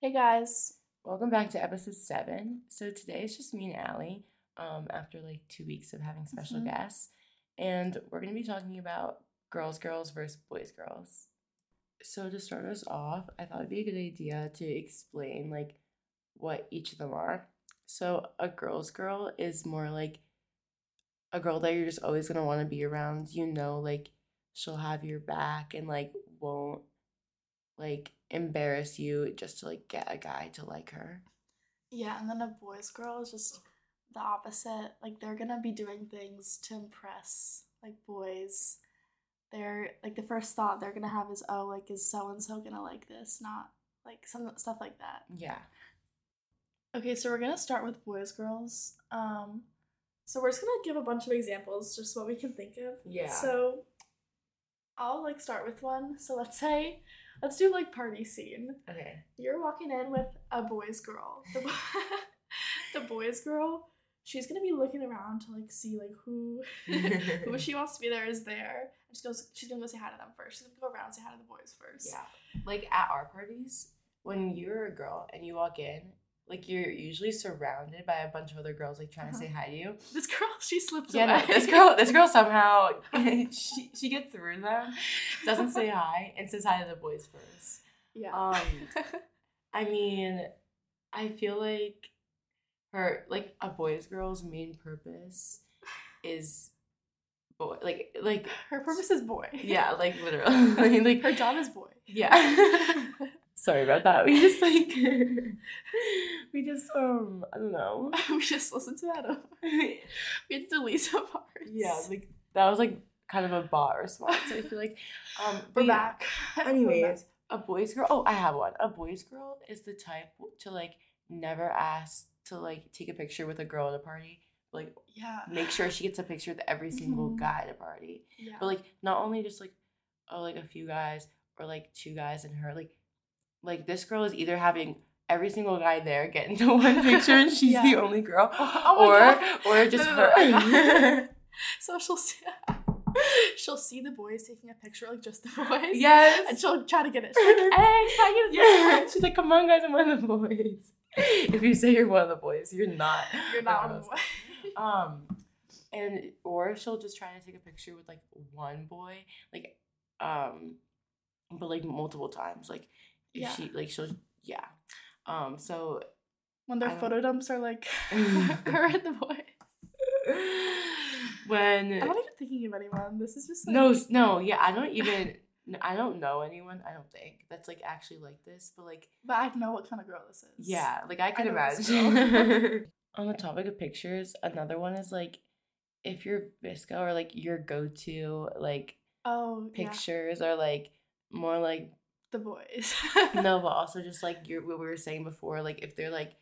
Hey guys. Welcome back to episode seven. So today it's just me and Ali, um, after like two weeks of having special Mhm. guests. And we're gonna be talking about girls, girls versus boys, girls. So to start us off, I thought it'd be a good idea to explain like what each of them are. So a girl's girl is more like a girl that you're just always gonna want to be around. You know, like she'll have your back and like won't like embarrass you just to like get a guy to like her. Yeah, and then a boy's girl is just the opposite. Like they're gonna be doing things to impress like boys. They're like the first thought they're gonna have is, oh, like is so and so gonna like this? Not like some stuff like that. Yeah. Okay, so we're gonna start with boys, girls. Um, so we're just gonna give a bunch of examples, just what we can think of. Yeah. So I'll like start with one. So let's say, let's do like party scene. Okay. You're walking in with a boy's girl. The, bo- the boy's girl, she's gonna be looking around to like see like who who she wants to be there is there. And she goes, she's gonna go say hi to them first. She's gonna go around and say hi to the boys first. Yeah. Like at our parties, when you're a girl and you walk in, like you're usually surrounded by a bunch of other girls like trying Uh-huh. to say hi to you. This girl, she slips Yeah, no, away. this girl this girl somehow she she gets through them, doesn't say hi, and says hi to the boys first. yeah. Um I mean, I feel like her like a boy's girl's main purpose is boy like like Her purpose is boy. yeah, like literally like Her job is boy. Yeah. Sorry about that. We just like we just um I don't know. we just listened to that. We had to delete some parts. yeah, like that was like kind of a bot response. I feel like um but We're yeah. back. We're back. Anyways, a boy's girl. Oh, I have one. A boy's girl is the type to like never ask to like take a picture with a girl at a party. Like Yeah. make sure she gets a picture with every single Mhm. guy at a party. Yeah. But like not only just like oh like a few guys or like two guys and her like like this girl is either having every single guy there get into one picture and she's the only girl Oh or God. or just her. so she'll see she'll see the boys taking a picture like just the boys. yes. And she'll try to get it. She's like, hey, can I get yeah. She's like, come on guys, I'm one of the boys. If you say you're one of the boys, you're not. You're not one of the boys. Um and or she'll just try to take a picture with like one boy. Like um but like multiple times. Like if Yeah. she like she'll yeah. Um so When their photo dumps are like her and the boys. when I'm not even thinking of anyone. This is just like no no yeah i don't even I don't know anyone i don't think that's like actually like this but like But I know what kind of girl this is. yeah like i could know this imagine on the topic of pictures another one is like if your VSCO or like your go-to like Oh, yeah. pictures are like more like The boys. no but also just like your what we were saying before like if they're like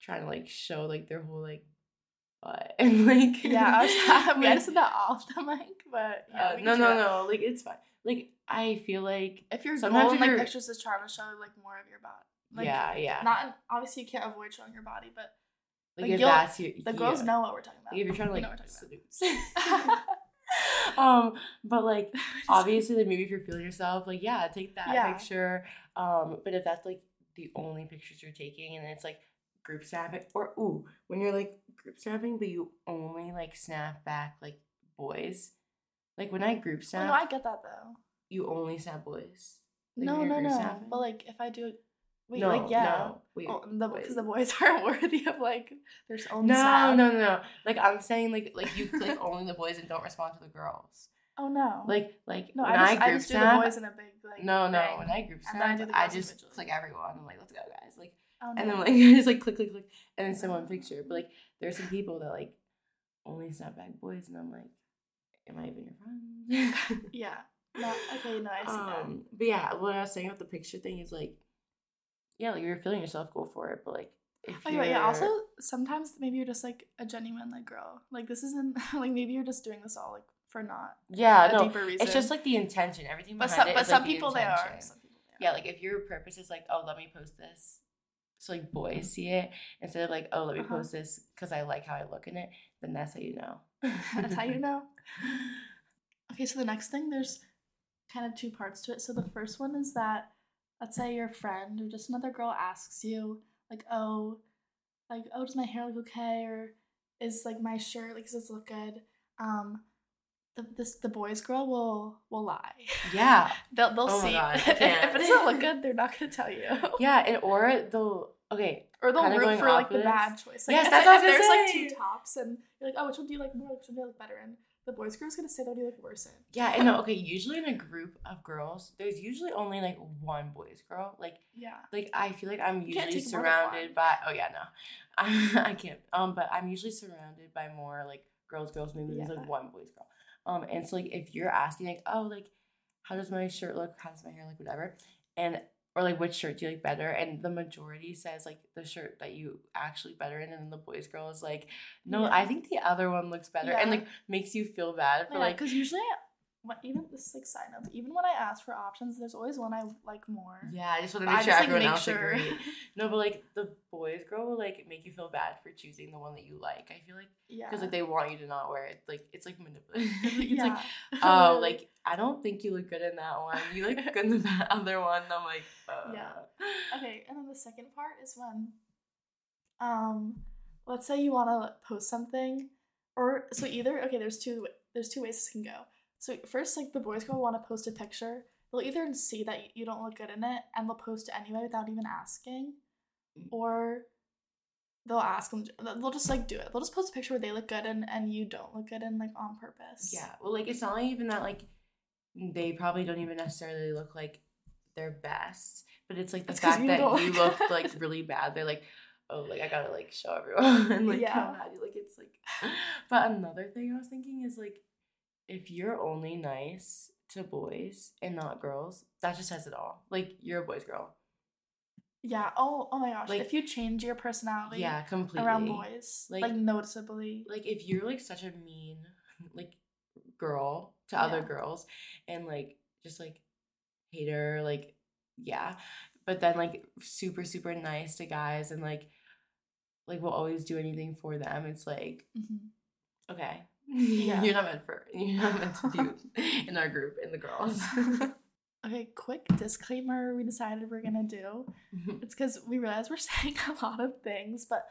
trying to like show like their whole like butt and like Yeah, I was, we had to that off the mic, but yeah, Uh, no, no, no. Like it's fine. Like I feel like If your Sometimes goal if like you're- pictures is trying to show like more of your body, like, yeah, yeah. Not obviously you can't avoid showing your body, but like, like, if that's your the girls yeah. know what we're talking about. Like, if you're trying to like know seduce. um, but like obviously, like maybe if you're feeling yourself, like yeah, take that Yeah. picture. Um, but if that's like the only pictures you're taking, and it's like group snapping, or ooh, when you're like group snapping, but you only like snap back like boys. Like when I group snap, no, I get that though. you only snap boys. Like, no, no, no. snapping? But like if I do, wait, no, like yeah, no, wait, oh, the because the boys aren't worthy of like their own. No, no, no, no. Like I'm saying, like like you click only the boys and don't respond to the girls. Oh no. Like like no, I just I, group just do snap, the boys in a big like. no, no. thing. When I group I snap, do the I, just individually. click everyone. I'm like, let's go, guys. Like, Oh, and then like I just like click, click, click, and then send one picture. But like, there's some people that like only snap back boys, and I'm like, am I even your friend? yeah. No. Okay. No, I see that. um, but yeah, what I was saying about the picture thing is like, yeah, like you're feeling yourself, go for it. But like, if Oh yeah, yeah. Also, sometimes maybe you're just like a genuine like girl. Like this isn't like maybe you're just doing this all like for not yeah, a no, deeper reason. it's just like the intention. Everything but behind some it but is, some like, the people they are. Some people they Yeah, like if your purpose is like, oh, let me post this, so like boys see it instead of like, oh, let me Uh-huh. post this because I like how I look in it, then that's how you know. That's how you know. Okay, so the next thing there's kind of two parts to it. So the first one is that let's say your friend or just another girl asks you, like, oh, like, oh, does my hair look okay? Or is like my shirt, like, does this look good? Um, the, this the boys girl will will lie. Yeah. they'll they'll Oh see God, if it doesn't look good. They're not gonna tell you. Yeah, and or they'll okay. Or they'll root for like the bad choice. Like, Yes, that's what I if there's gonna like two tops and you're like, oh, which one do you like more? Which one do you like better in? The boys girl's gonna say you like worse. Yeah, and no, okay, usually in a group of girls, there's usually only like one boys girl. Like Yeah. like I feel like I'm You usually take more than one. surrounded by oh yeah, no. I, I can't. Um but I'm usually surrounded by more like girls, girls, maybe there's like one boys girl. Um and so like if you're asking like, oh like how does my shirt look? How does my hair look? Whatever. And or like which shirt do you like better? And the majority says like the shirt that you actually better in, and then the boys girl is like, no, Yeah. I think the other one looks better, and like makes you feel bad for Yeah, like because usually, even this is like side note, even when I ask for options, there's always one I like more. Yeah, I just want to But make I sure just, like, everyone make else sure. agrees. No, but like the boys girl will like make you feel bad for choosing the one that you like. I feel like Yeah. because like they want you to not wear it. Like it's like manipulative. it's yeah. like oh, like I don't think you look good in that one. You look good in that other one. And I'm like, uh. Yeah. Okay, and then the second part is when, um, let's say you want to post something, or so either okay, there's two there's two ways this can go. So first, like the boys girl want to post a picture, they'll either see that you don't look good in it and they'll post it anyway without even asking, Mm. or they'll ask them. They'll just like do it. They'll just post a picture where they look good and and you don't look good in like on purpose. Yeah. Well, like it's not even that like they probably don't even necessarily look like their best, but it's like the It's fact you that you look like really bad. They're like, oh, like I gotta like show everyone like how Yeah. bad you look. It's like, but another thing I was thinking is like, if you're only nice to boys and not girls, that just says it all. Like you're a boys girl. Yeah. Oh. Oh my gosh. Like- if you change your personality. yeah, completely. Around boys, Like- like, noticeably. like if you're like such a mean like girl to other Yeah. girls and like just like hater like yeah but then like super super nice to guys and like like will always do anything for them it's like Mhm. okay Yeah. you're not meant for you're not meant to be in our group in the girls Okay, quick disclaimer we decided we're gonna do. It's because we realize we're saying a lot of things, but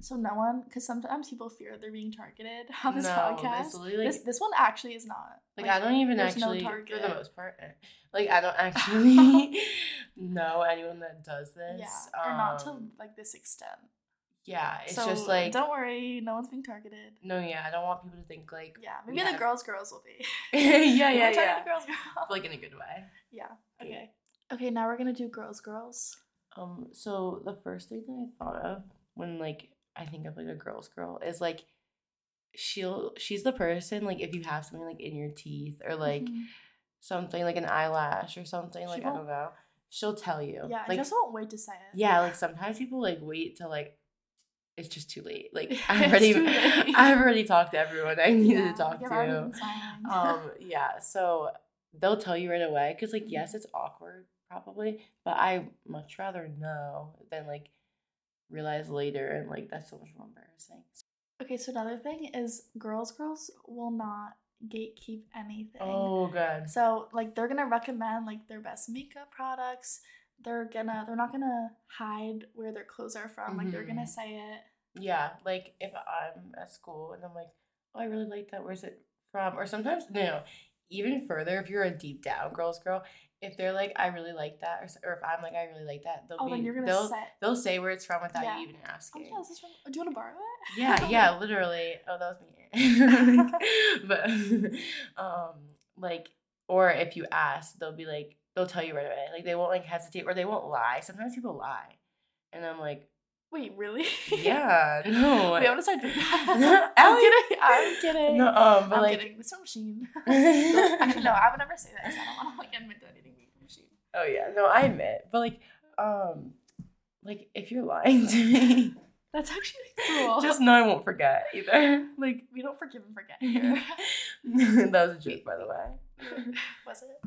so no one, because sometimes people fear they're being targeted on this no, podcast. This, this this one actually is not. Like, I don't even there's no actually, for the most part, eh, like I don't actually know anyone that does this. Yeah, or not to Um, like this extent. Yeah, it's so just like don't worry, no one's being targeted. no, yeah. I don't want people to think like Yeah, maybe the have- girls, girls will be. yeah, yeah, yeah, the girls, girls. like in a good way. Yeah. Yeah. Okay. Okay, now we're gonna do girls, girls. Um, so the first thing that I thought of when like I think of like a girl's girl is like she'll she's the person like if you have something like in your teeth or like Mhm. something like an eyelash or something She like I don't know, she'll tell you. yeah, I like just won't wait to say it. yeah, like sometimes people like wait to like it's just too late. Like I've already. I've already talked to everyone I needed Yeah, to talk to. um yeah so they'll tell you right away because like yes it's awkward probably but i much rather know than like realize later and like that's so much more embarrassing Okay, so another thing is girls, girls will not gatekeep anything. oh good So like they're gonna recommend like their best makeup products. They're gonna they're not gonna hide where their clothes are from. Like they're gonna Mhm. say it. yeah like if i'm at school and i'm like oh i really like that where's it from or sometimes no, no even further if you're a deep down girls girl if they're like i really like that or, or if i'm like i really like that they'll Oh, be then you're gonna they'll, say. they'll say where it's from without Yeah. you even Oh asking yeah, is this from? Do you want to borrow it? yeah yeah literally oh that was me but um like or if you ask they'll be like they'll tell you right away like they won't like hesitate or they won't lie sometimes people lie and i'm like Wait, really? yeah no Wait, I'm gonna start doing that. I'm kidding. I'm kidding. no um but I'm like kidding. It's from Shein. Actually, no, I would never say that. I don't want to like admit to anything being from Shein. oh yeah no i admit but like um like if you're lying to me That's actually cool. just know i won't forget either like we don't forgive and forget here. that was a joke by the way Was it?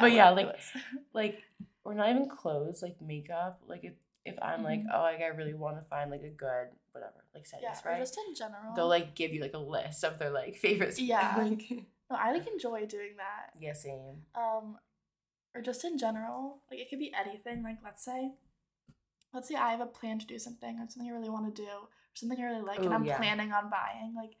But yeah, like like we're not even clothes, like makeup. Like if if I'm like, Mhm. oh, like I really want to find like a good whatever, like settings, yeah, right? just in general. They'll like give you like a list of their like favorites. Yeah. like, No, I like enjoy doing that. yeah, same. Um, or just in general, like it could be anything. Like let's say, let's say I have a plan to do something or something I really want to do or something I really like, and I'm yeah. planning on buying. Like,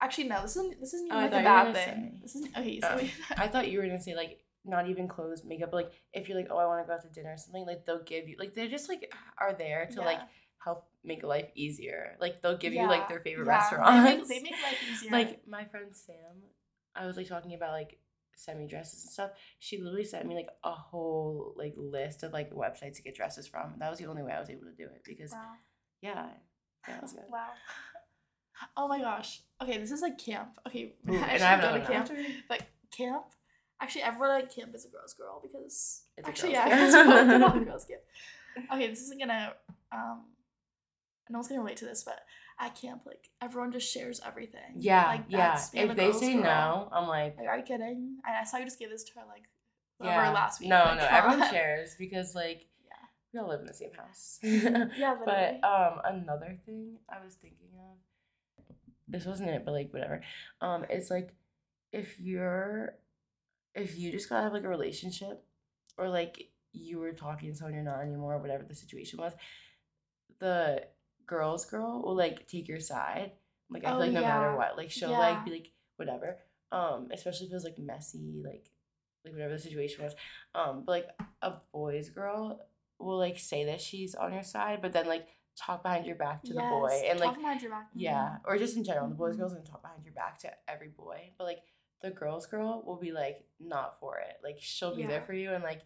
actually, no, this isn't this isn't Oh, like a bad thing. say- This isn't okay. Oh, So I thought you were gonna say like not even clothes, makeup. Like if you're like, oh, I want to go out to dinner or something, like they'll give you like they're just like are there to like help make life easier. Like they'll give you like their favorite yeah, restaurants. They make, they make life easier. like my friend Sam, I was like talking about like semi dresses and stuff. She literally sent me like a whole like list of like websites to get dresses from. That was the only way I was able to do it because wow. yeah, that was good. Wow. Oh my gosh. Okay, this is like camp. Okay, Ooh, I and I should have go another to camp. one. But camp, actually, everyone at camp is a girls' girl because It's a actually, girls' yeah, camp. it's a girls- they're all girls' camp. Okay, this isn't gonna um, no one's gonna relate to this, but at camp, like everyone just shares everything. Yeah, like yeah. that's being If a they girls' say girl. no, I'm like, like, are you kidding? I, I saw you just give this to her like over yeah. last week. No, like, no, come everyone on. shares because like Yeah. we all live in the same house. Yeah, literally. but um, another thing I was thinking of, this wasn't it, but like whatever. Um, it's like if you're, if you just gotta have like a relationship, or like you were talking to someone you're not anymore, whatever the situation was, the girl's girl will like take your side. Like I Oh, feel like no matter what, like she'll Yeah. like be like whatever. Um, especially if it was like messy, like like whatever the situation was. Um, but like a boy's girl will like say that she's on your side, but then like talk behind your back to the boy Yes, and like behind your back. yeah, or just in general, the boys Mhm. girls gonna talk behind your back to every boy, but like the girls girl will be like not for it. Like she'll be there for you and like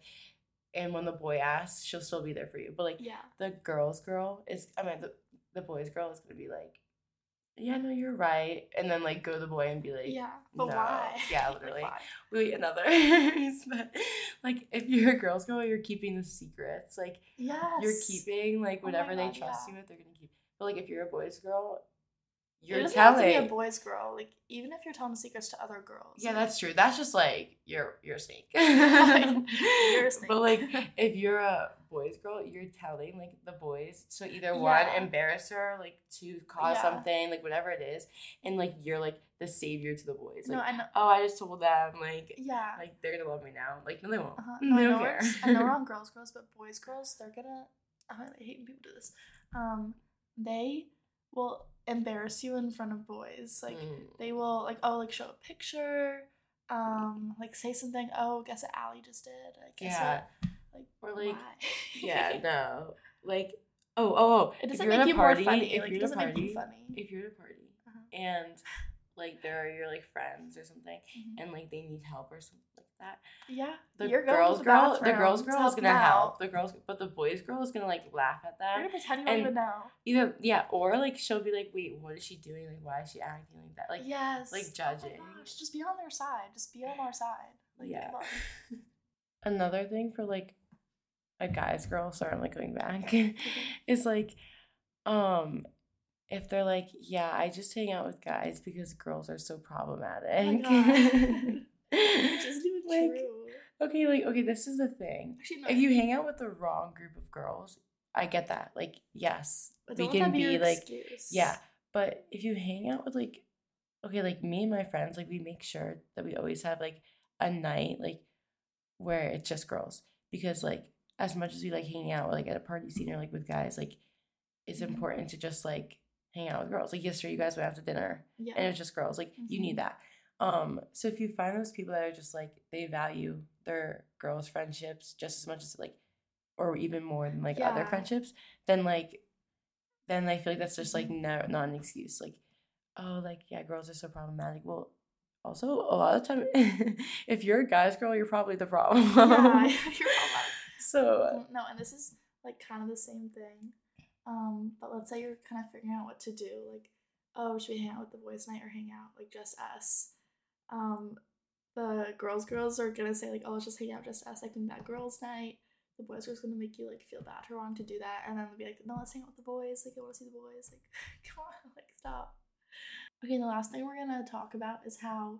and when the boy asks, she'll still be there for you. But like Yeah. the girls girl is I mean the the boys girl is gonna be like, Yeah, no, you're right. And then like go to the boy and be like, Yeah. But no. why? Yeah, Like, literally. why? Wait, another but like if you're a girls girl, you're keeping the secrets. Like Yes. you're keeping like Oh whatever they trust yeah. you with, they're gonna keep. But like if you're a boys girl, It you're doesn't have to be telling. a boy's girl. Like even if you're telling secrets to other girls. Yeah, like- that's true. That's just like you're you're a snake. You're a snake. But like if you're a boys girl, you're telling like the boys. So either one embarrass her, like to cause Yeah. something, like whatever it is, and like you're like the savior to the boys. no, Like, I know. oh, I just told them like Yeah. like they're gonna love me now. Like no, they won't. Uh-huh. They I don't know care. I know we're on girls, girls, but boys, girls, they're gonna. I hate when people do this. Um, they will embarrass you in front of boys. Like Mm. they will, like, oh, like show a picture. Um, like say something. Oh, guess what Ali just did. Like, guess Yeah. what. Like Or like why? yeah, no. Like oh oh oh. It doesn't make you party, more funny. If Like you're it at a doesn't make you party, funny. if you're at a party Uh-huh. and like there are your like friends or something Mhm. and like they need help or something that Yeah, the you're going to girls girl the girls girl is gonna help the girls but the boys girl is gonna like laugh at that. You're gonna pretend you don't even know. either yeah or like she'll be like wait what is she doing like why is she acting like that like yes, like Oh judging. my gosh, just be on their side. Just be on our side. Like, Yeah. another thing for like a guy's girl sorry i'm like going back is like um if they're like yeah i just hang out with guys because girls are so problematic Oh Which isn't even Like, true. okay like okay this is the thing Actually, no. if you hang out with the wrong group of girls i get that like yes but we can be like excuse. yeah but if you hang out with like okay like me and my friends like we make sure that we always have like a night like where it's just girls because like as much as we like hanging out like at a party scene or like with guys like it's Mhm. important to just like hang out with girls like yesterday you guys went out to dinner Yeah. and it was just girls like you Mhm. need that um so if you find those people that are just like they value their girls friendships just as much as like or even more than like other friendships then like then i feel like that's just like no, not an excuse like oh like yeah girls are so problematic well also a lot of time if you're a guy's girl you're probably the problem yeah, you're all right. so No, and this is like kind of the same thing. Um, but let's say you're kind of figuring out what to do. Like, oh, should we hang out with the boys' night or hang out like just us? Um, the girls' girls are gonna say like, oh, let's just hang out just us, like that girls' night. The boys' girls gonna make you like feel bad for wanting to do that, and then they'll be like, no, let's hang out with the boys. Like, I want to see the boys. Like, come on, like stop. Okay, the last thing we're gonna talk about is how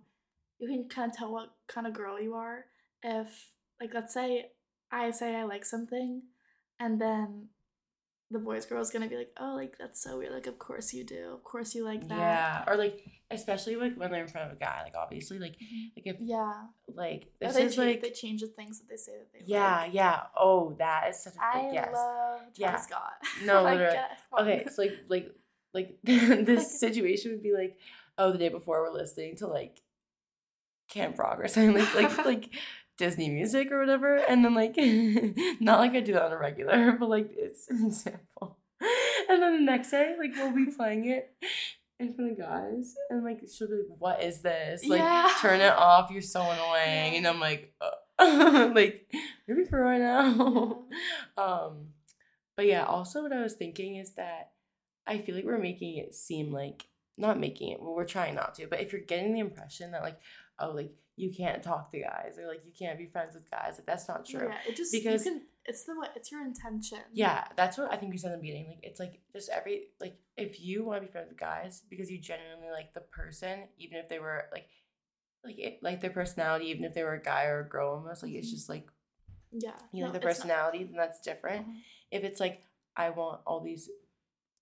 you can kind of tell what kind of girl you are if, like, let's say I say I like something, and then the boys girl is gonna be like, oh, like that's so weird. Like, of course you do. Of course you like that. Yeah, or like especially like when they're in front of a guy, like obviously, like Mhm. like if Yeah. like this they is change, like they change the things that they say that they yeah, like. yeah. Oh, that is such a big yes. love Yeah. Scott. No, Like, literally. Okay, so like like like this situation would be like, oh, the day before we're listening to like Camp Rock or something like like like Disney music or whatever, and then like not like I do that on a regular, but like it's an example. And then the next day, like we'll be playing it in front of guys, and like she'll be like, "What is this? Like, Yeah. turn it off. You're so annoying." And I'm like, uh, "Like, you're me for right now." Um, but yeah, also what I was thinking is that I feel like we're making it seem like not making it, well, we're trying not to, but if you're getting the impression that like, oh, like you can't talk to guys or like you can't be friends with guys, like that's not true. Yeah, it just Because- you can. It's the. It's your intention. Yeah, that's what I think you said in the beginning. Like it's like just every like if you want to be friends with guys because you genuinely like the person, even if they were like like it, like their personality, even if they were a guy or a girl almost, like it's Mhm. just like Yeah. you like No, the personality, then that's different. Mhm. if it's like I want all these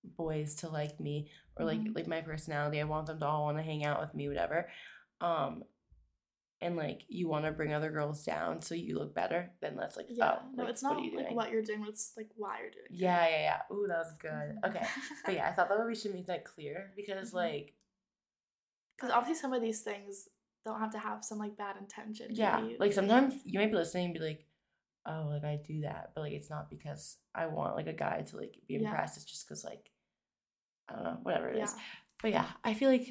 boys to like me or like Mhm. like my personality, I want them to all want to hang out with me, whatever. Um and like you want to bring other girls down so you look better, then that's like Yeah. oh, no, like, it's not you like what you're doing. but It's like why you're doing. it. Yeah, yeah, yeah. Ooh, that was good. Mhm. Okay. But yeah, I thought that we should make that clear because Mhm. like Because obviously some of these things don't have to have some like bad intention. yeah, like sometimes you might be listening and be like, oh, like I do that, but like it's not because I want like a guy to like be Yeah. impressed. It's just because like I don't know, whatever it Yeah. is. But yeah, I feel like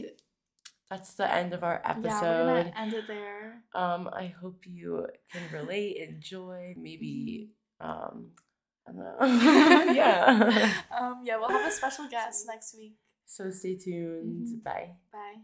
that's the end of our episode. Yeah, we're gonna end it there. um, I hope you can relate, enjoy, maybe um I don't know. yeah. um. Yeah, we'll have a special guest next week. So stay tuned. Mhm. Bye. Bye.